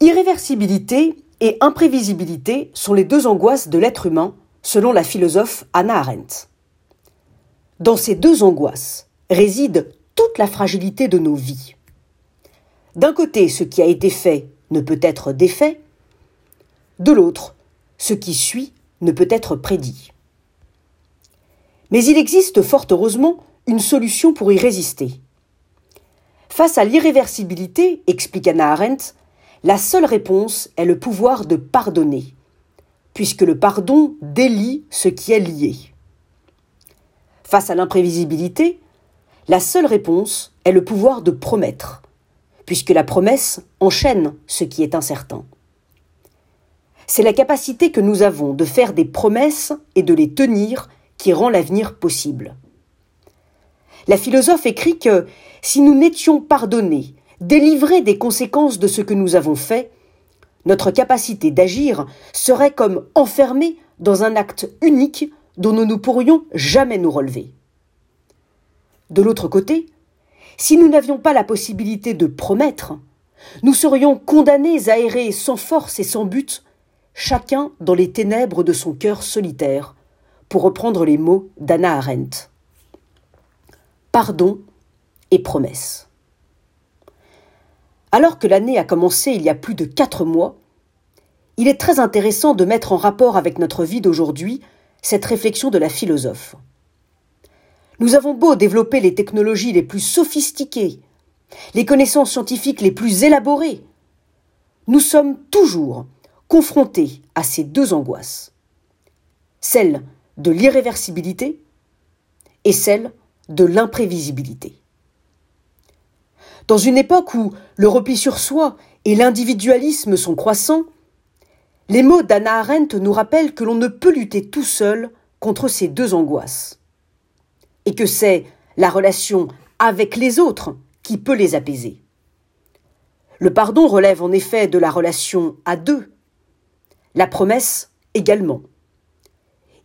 Irréversibilité et imprévisibilité sont les deux angoisses de l'être humain, selon la philosophe Anna Arendt. Dans ces deux angoisses réside toute la fragilité de nos vies. D'un côté, ce qui a été fait ne peut être défait, de l'autre, ce qui suit ne peut être prédit. Mais il existe fort heureusement une solution pour y résister. Face à l'irréversibilité, explique Anna Arendt, la seule réponse est le pouvoir de pardonner, puisque le pardon délie ce qui est lié. Face à l'imprévisibilité, la seule réponse est le pouvoir de promettre, puisque la promesse enchaîne ce qui est incertain. C'est la capacité que nous avons de faire des promesses et de les tenir qui rend l'avenir possible. La philosophe écrit que si nous n'étions pardonnés, délivrés des conséquences de ce que nous avons fait, notre capacité d'agir serait comme enfermée dans un acte unique dont nous ne pourrions jamais nous relever. De l'autre côté, si nous n'avions pas la possibilité de promettre, nous serions condamnés à errer sans force et sans but, chacun dans les ténèbres de son cœur solitaire, pour reprendre les mots d'Anna Arendt. Pardon et promesse. Alors que l'année a commencé il y a plus de quatre mois, il est très intéressant de mettre en rapport avec notre vie d'aujourd'hui cette réflexion de la philosophe. Nous avons beau développer les technologies les plus sophistiquées, les connaissances scientifiques les plus élaborées, nous sommes toujours confrontés à ces deux angoisses, celle de l'irréversibilité et celle de l'imprévisibilité. Dans une époque où le repli sur soi et l'individualisme sont croissants, les mots d'Anna Arendt nous rappellent que l'on ne peut lutter tout seul contre ces deux angoisses, et que c'est la relation avec les autres qui peut les apaiser. Le pardon relève en effet de la relation à deux, la promesse également.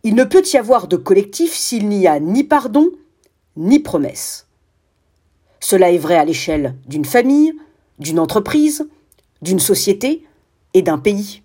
Il ne peut y avoir de collectif s'il n'y a ni pardon ni promesse. Cela est vrai à l'échelle d'une famille, d'une entreprise, d'une société et d'un pays.